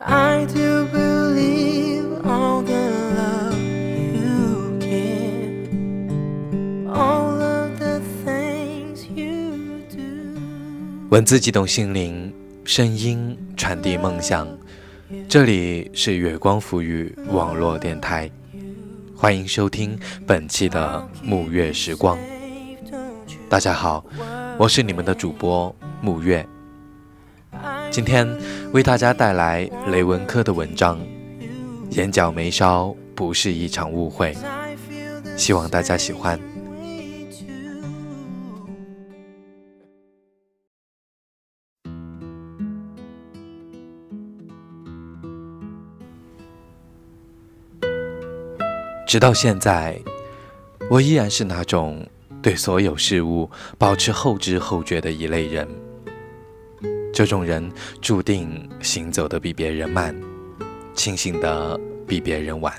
I do believe all the love you give, all of the things you do. 文字激动心灵，声音传递梦想。这里是月光浮语网络电台，欢迎收听本期的沐月时光。大家好，我是你们的主播沐月。今天为大家带来雷文科的文章《眼角眉梢不是一场误会》，希望大家喜欢。直到现在，我依然是那种对所有事物保持后知后觉的一类人。这种人注定行走的比别人慢，清醒的比别人晚，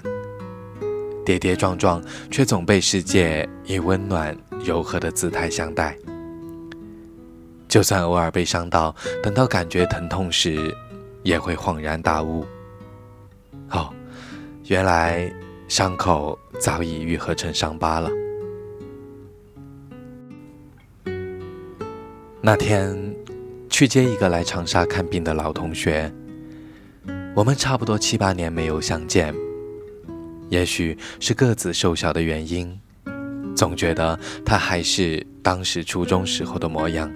跌跌撞撞，却总被世界以温暖柔和的姿态相待。就算偶尔被伤到，等到感觉疼痛时，也会恍然大悟：哦，原来。伤口早已愈合成伤疤了。那天去接一个来长沙看病的老同学，我们差不多七八年没有相见。也许是个子瘦小的原因，总觉得他还是当时初中时候的模样，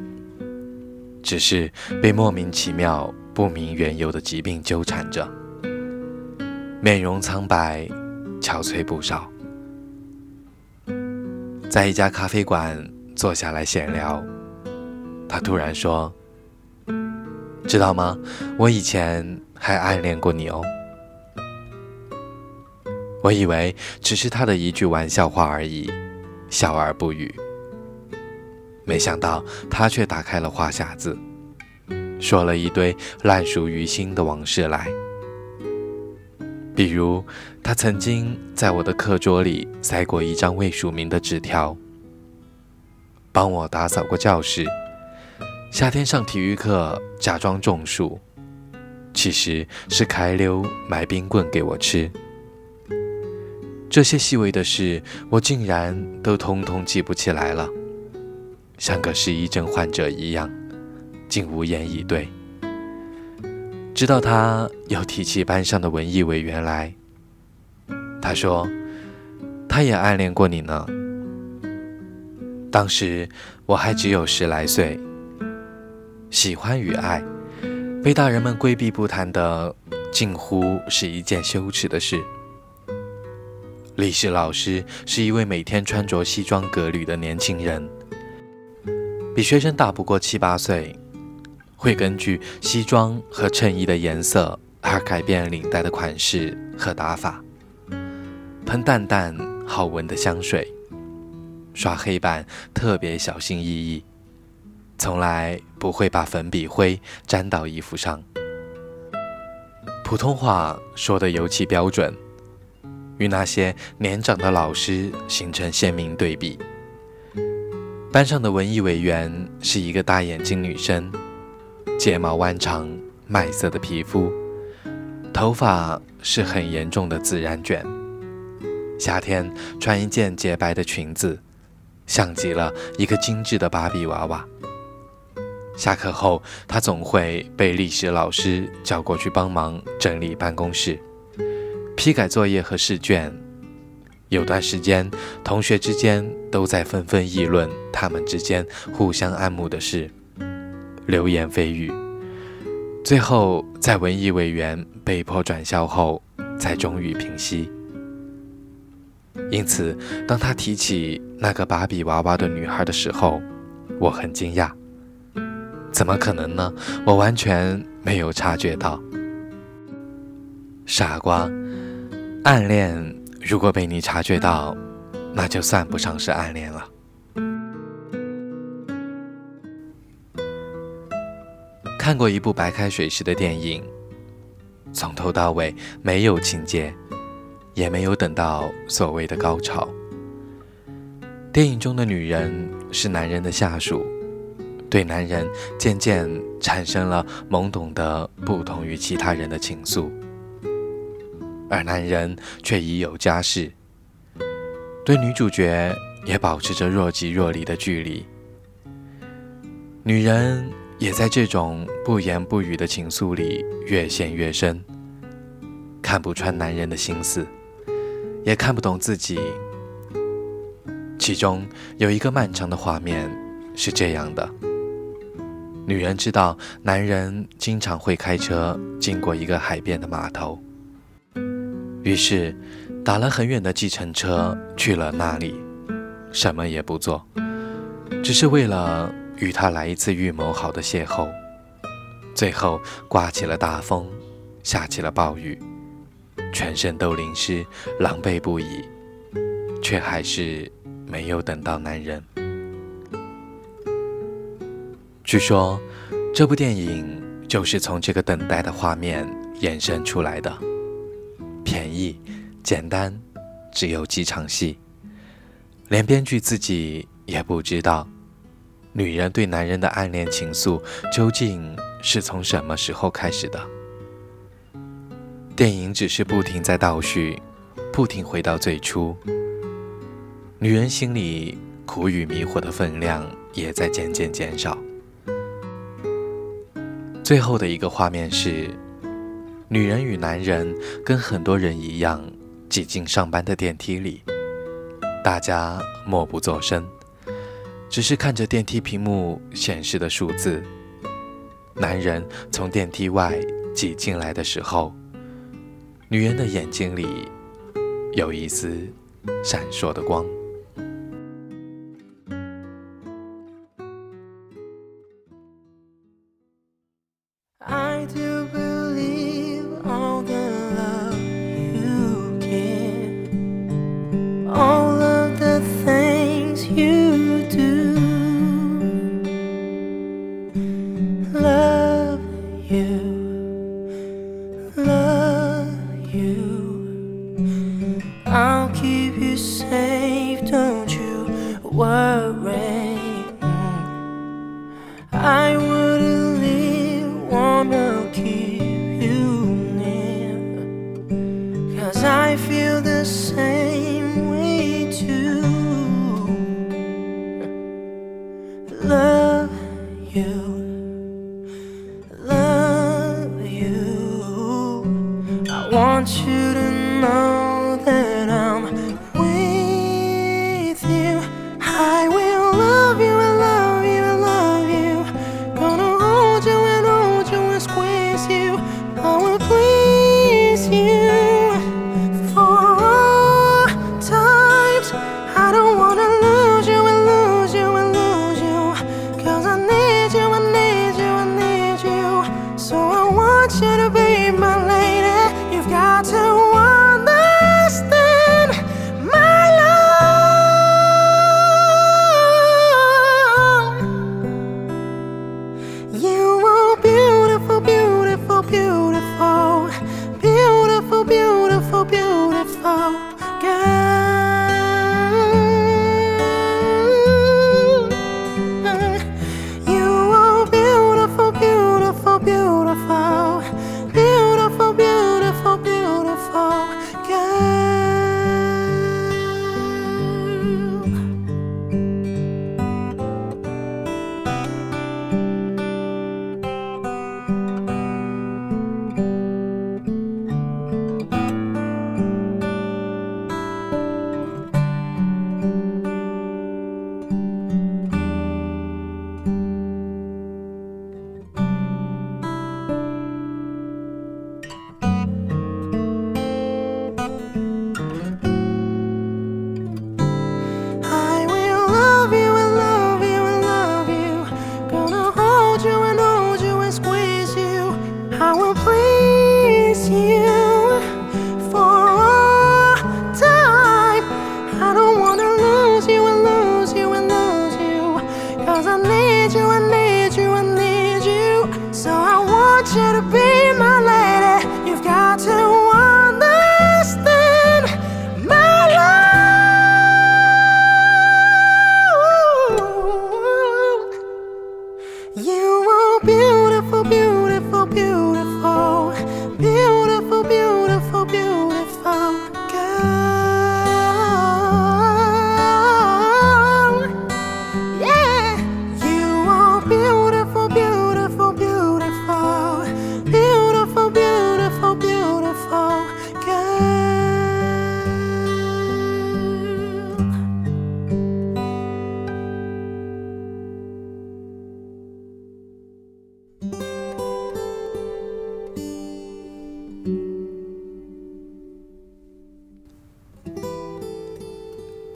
只是被莫名其妙、不明缘由的疾病纠缠着，面容苍白。憔悴不少，在一家咖啡馆坐下来闲聊，他突然说：“知道吗？我以前还暗恋过你哦。”我以为只是他的一句玩笑话而已，笑而不语。没想到他却打开了话匣子，说了一堆烂熟于心的往事来。比如，他曾经在我的课桌里塞过一张未署名的纸条，帮我打扫过教室，夏天上体育课假装中暑，其实是开溜买冰棍给我吃。这些细微的事，我竟然都通通记不起来了，像个失忆症患者一样，竟无言以对。直到他又提起班上的文艺委员来，他说他也暗恋过你呢。当时我还只有十来岁，喜欢与爱。被大人们规避不谈的，近乎是一件羞耻的事。历史老师是一位每天穿着西装革履的年轻人，比学生大不过七八岁。会根据西装和衬衣的颜色而改变领带的款式和打法，喷淡淡好闻的香水，刷黑板特别小心翼翼，从来不会把粉笔灰沾到衣服上。普通话说得尤其标准，与那些年长的老师形成鲜明对比。班上的文艺委员是一个大眼睛女生。睫毛弯长，麦色的皮肤，头发是很严重的自然卷。夏天穿一件洁白的裙子，像极了一个精致的芭比娃娃。下课后，他总会被历史老师叫过去帮忙整理办公室、批改作业和试卷。有段时间，同学之间都在纷纷议论他们之间互相爱慕的事。流言蜚语，最后在文艺委员被迫转校后，才终于平息。因此，当他提起那个芭比娃娃的女孩的时候，我很惊讶。怎么可能呢？我完全没有察觉到。傻瓜，暗恋如果被你察觉到，那就算不上是暗恋了。看过一部白开水式的电影，从头到尾没有情节，也没有等到所谓的高潮。电影中的女人是男人的下属，对男人渐渐产生了懵懂的不同于其他人的情愫，而男人却已有家室，对女主角也保持着若即若离的距离。女人也在这种不言不语的情愫里越陷越深，看不穿男人的心思，也看不懂自己。其中有一个漫长的画面是这样的：女人知道男人经常会开车经过一个海边的码头，于是打了很远的计程车去了那里，什么也不做，只是为了与他来一次预谋好的邂逅。最后刮起了大风，下起了暴雨，全身都淋湿，狼狈不已，却还是。没有等到男人。据说，这部电影就是从这个等待的画面衍生出来的。便宜、简单，只有几场戏，连编剧自己也不知道，女人对男人的暗恋情愫究竟是从什么时候开始的。电影只是不停在倒叙，不停回到最初。女人心里苦与迷惑的分量也在渐渐减少。最后的一个画面是，女人与男人跟很多人一样挤进上班的电梯里，大家默不作声，只是看着电梯屏幕显示的数字。男人从电梯外挤进来的时候，女人的眼睛里有一丝闪烁的光。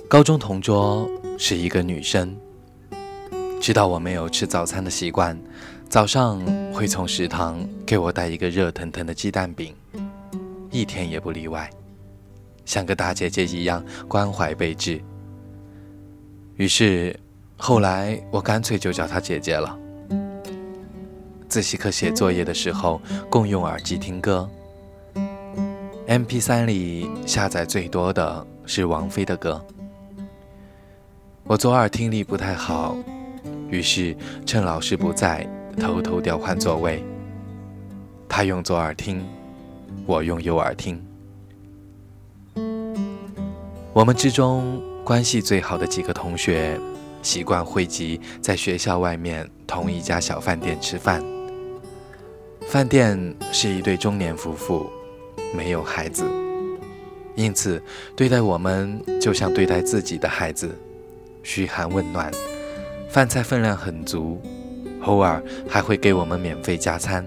高中同桌是一个女生，知道我没有吃早餐的习惯，早上会从食堂给我带一个热腾腾的鸡蛋饼，一天也不例外，像个大姐姐一样关怀备至。于是后来我干脆就叫她姐姐了。自习课写作业的时候，共用耳机听歌，MP3 里下载最多的是王菲的歌。我左耳听力不太好，于是趁老师不在，偷偷调换座位。他用左耳听，我用右耳听。我们之中关系最好的几个同学，习惯汇集在学校外面同一家小饭店吃饭。饭店是一对中年夫妇，没有孩子，因此对待我们就像对待自己的孩子。嘘寒问暖，饭菜分量很足，偶尔还会给我们免费加餐。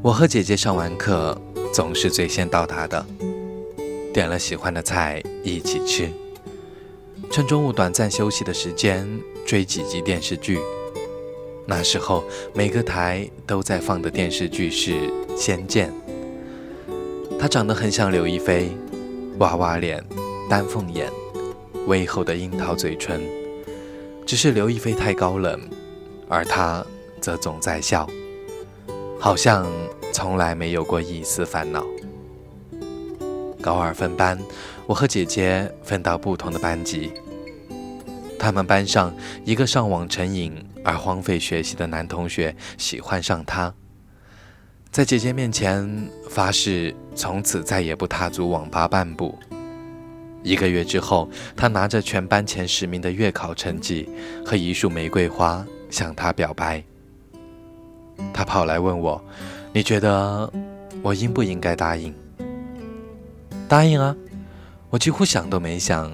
我和姐姐上完课总是最先到达的，点了喜欢的菜一起吃，趁中午短暂休息的时间追几集电视剧。那时候每个台都在放的电视剧是《仙剑》，她长得很像刘亦菲，娃娃脸，丹凤眼。微厚的樱桃嘴唇，只是刘亦菲太高冷，而她则总在笑，好像从来没有过一丝烦恼。高二分班，我和姐姐分到不同的班级。他们班上一个上网成瘾而荒废学习的男同学喜欢上她，在姐姐面前发誓从此再也不踏足网吧半步。一个月之后，他拿着全班前十名的月考成绩和一束玫瑰花向她表白。他跑来问我：“你觉得我应不应该答应？”答应啊！我几乎想都没想，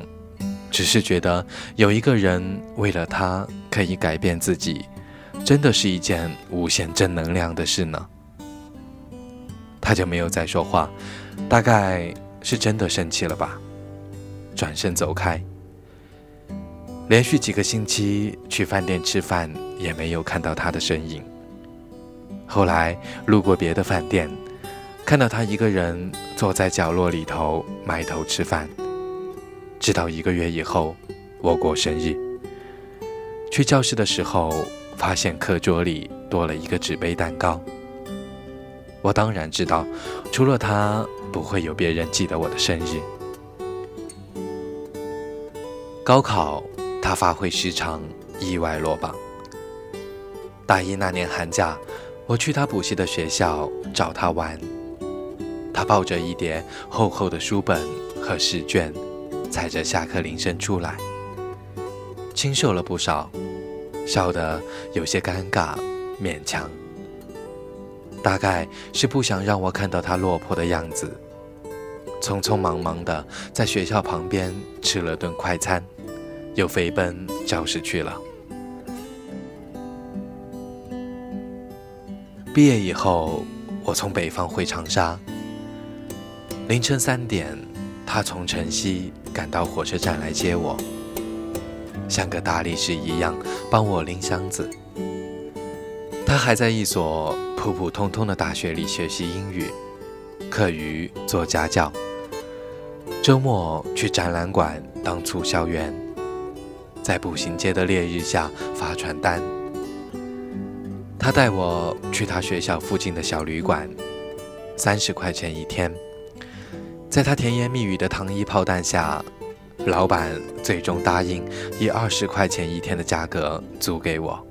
只是觉得有一个人为了他可以改变自己，真的是一件无限正能量的事呢。他就没有再说话，大概是真的生气了吧。转身走开，连续几个星期去饭店吃饭也没有看到他的身影。后来路过别的饭店，看到他一个人坐在角落里头埋头吃饭。直到一个月以后，我过生日，去教室的时候，发现课桌里多了一个纸杯蛋糕。我当然知道，除了他，不会有别人记得我的生日。高考，他发挥失常，意外落榜。大一那年寒假，我去他补习的学校找他玩，他抱着一叠厚厚的书本和试卷，踩着下课铃声出来，清瘦了不少，笑得有些尴尬，勉强。大概是不想让我看到他落魄的样子，匆匆忙忙的在学校旁边吃了顿快餐。又飞奔教室去了。毕业以后，我从北方回长沙。凌晨三点，他从城西赶到火车站来接我，像个大力士一样帮我拎箱子。他还在一所普普通通的大学里学习英语，课余做家教，周末去展览馆当促销员。在步行街的烈日下发传单。他带我去他学校附近的小旅馆，三十块钱一天。在他甜言蜜语的糖衣炮弹下，老板最终答应以二十块钱一天的价格租给我。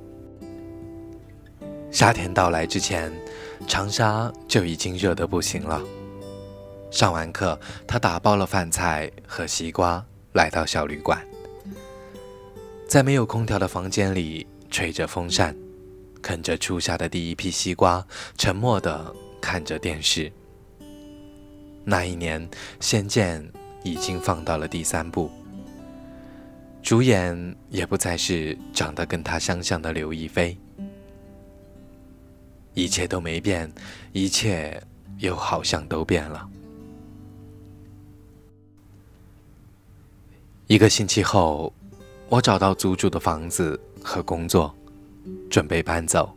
夏天到来之前，长沙就已经热得不行了。上完课，他打包了饭菜和西瓜来到小旅馆。在没有空调的房间里，吹着风扇，啃着初夏的第一批西瓜，沉默地看着电视。那一年，《仙剑》已经放到了第三部，主演也不再是长得跟他相像的刘亦菲。一切都没变，一切又好像都变了。一个星期后，我找到租住的房子和工作，准备搬走。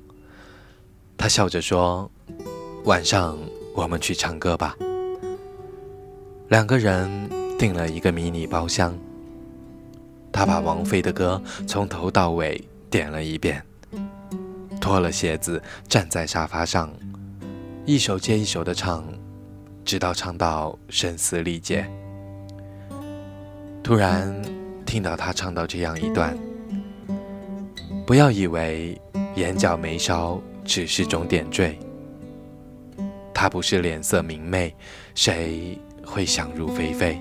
他笑着说：“晚上我们去唱歌吧。”两个人订了一个迷你包厢。他把王菲的歌从头到尾点了一遍，脱了鞋子站在沙发上，一首接一首的唱，直到唱到声嘶力竭。突然听到他唱到这样一段：“不要以为眼角眉梢只是种点缀，他不是脸色明媚，谁会想入非非？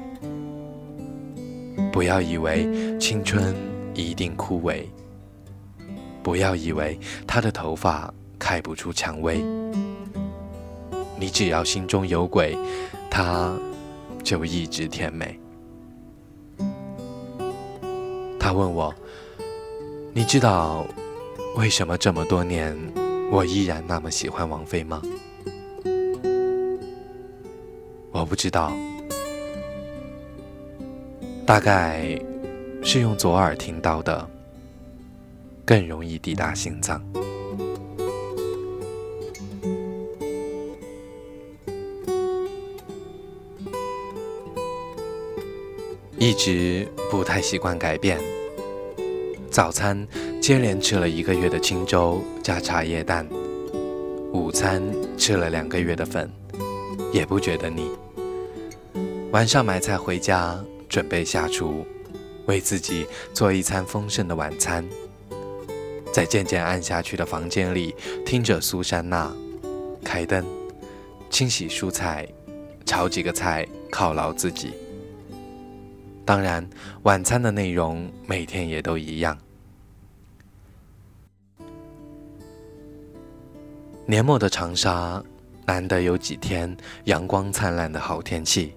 不要以为青春一定枯萎，不要以为他的头发开不出蔷薇，你只要心中有鬼，他就一直甜美。”他问我：“你知道为什么这么多年我依然那么喜欢王菲吗？”我不知道，大概是用左耳听到的更容易抵达心脏。一直不太习惯改变。早餐接连吃了一个月的清粥加茶叶蛋，午餐吃了两个月的粉，也不觉得腻。晚上买菜回家，准备下厨，为自己做一餐丰盛的晚餐。在渐渐暗下去的房间里，听着苏珊娜，开灯，清洗蔬菜，炒几个菜犒劳自己。当然，晚餐的内容每天也都一样。年末的长沙，难得有几天阳光灿烂的好天气。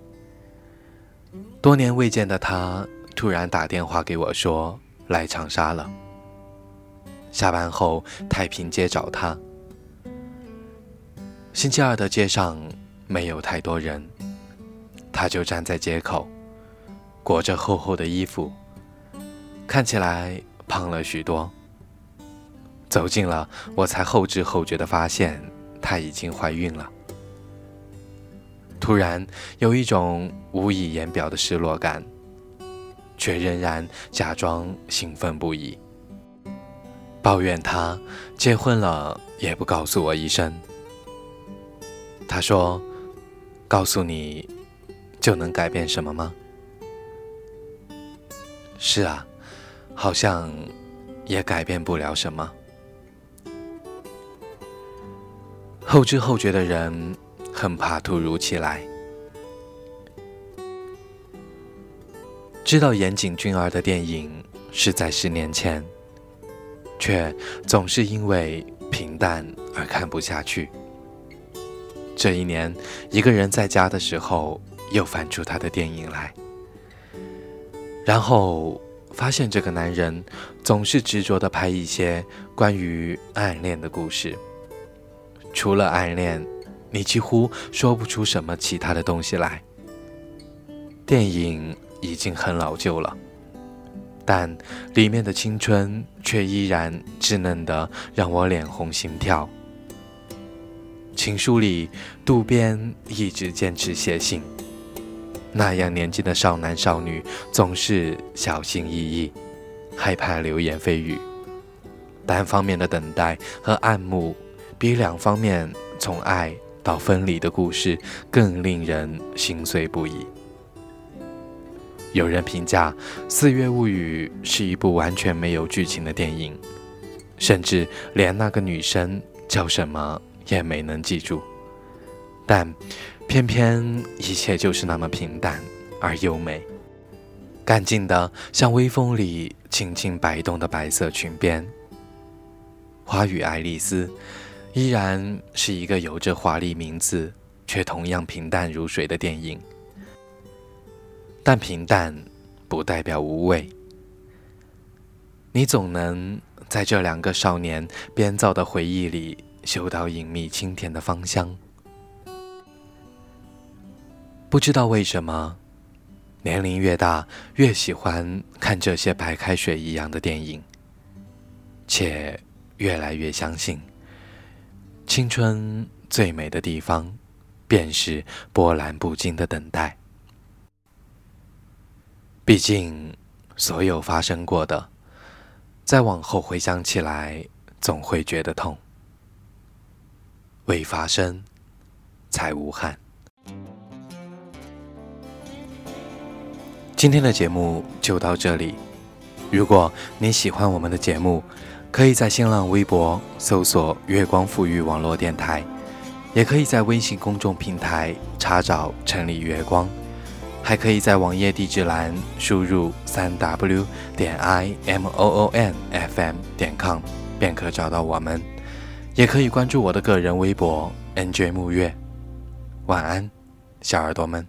多年未见的他突然打电话给我说来长沙了。下班后太平街找他。星期二的街上没有太多人，他就站在街口。裹着厚厚的衣服，看起来胖了许多。走近了，我才后知后觉地发现她已经怀孕了。突然有一种无以言表的失落感，却仍然假装兴奋不已，抱怨她结婚了也不告诉我一声。他说：“告诉你，就能改变什么吗？”是啊，好像也改变不了什么。后知后觉的人很怕突如其来。知道岩井俊二的电影是在十年前，却总是因为平淡而看不下去。这一年，一个人在家的时候，又翻出他的电影来。然后发现这个男人总是执着的拍一些关于暗恋的故事。除了暗恋，你几乎说不出什么其他的东西来。电影已经很老旧了，但里面的青春却依然稚嫩的让我脸红心跳。情书里，渡边一直坚持写信。那样年纪的少男少女总是小心翼翼，害怕流言蜚语。单方面的等待和暗慕，比两方面从爱到分离的故事更令人心碎不已。有人评价《四月物语》是一部完全没有剧情的电影，甚至连那个女生叫什么也没能记住。但。偏偏一切就是那么平淡而优美，干净的像微风里轻轻摆动的白色裙边。《花与爱丽丝》依然是一个有着华丽名字却同样平淡如水的电影，但平淡不代表无味。你总能在这两个少年编造的回忆里嗅到隐秘清甜的芳香。不知道为什么，年龄越大，越喜欢看这些白开水一样的电影，且越来越相信，青春最美的地方，便是波澜不惊的等待。毕竟，所有发生过的，再往后回想起来，总会觉得痛。未发生，才无憾。今天的节目就到这里。如果你喜欢我们的节目，可以在新浪微博搜索“月光赋予网络电台”，也可以在微信公众平台查找“城里月光”，还可以在网页地址栏输入“三 w 点 i m o o n f m 点 com” 便可找到我们。也可以关注我的个人微博 “nj 木月”。晚安，小耳朵们。